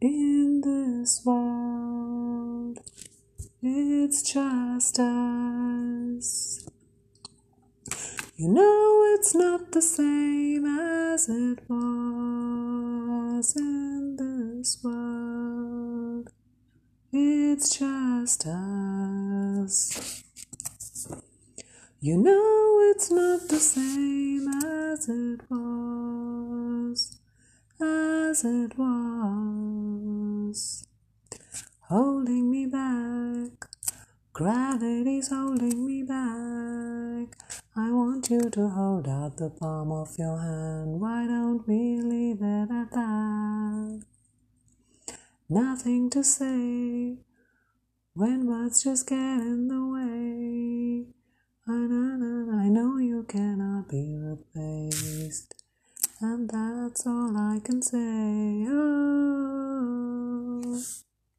in this world. It's just us. You know it's not the same as it was in this world. It's just us. You know it's not the same as it was, as it was. Holding me back, gravity's holding me back. I want you to hold out the palm of your hand. Why don't we leave it at that? Nothing to say when words just get in the way. I know you cannot be replaced, and that's all I can say. Oh.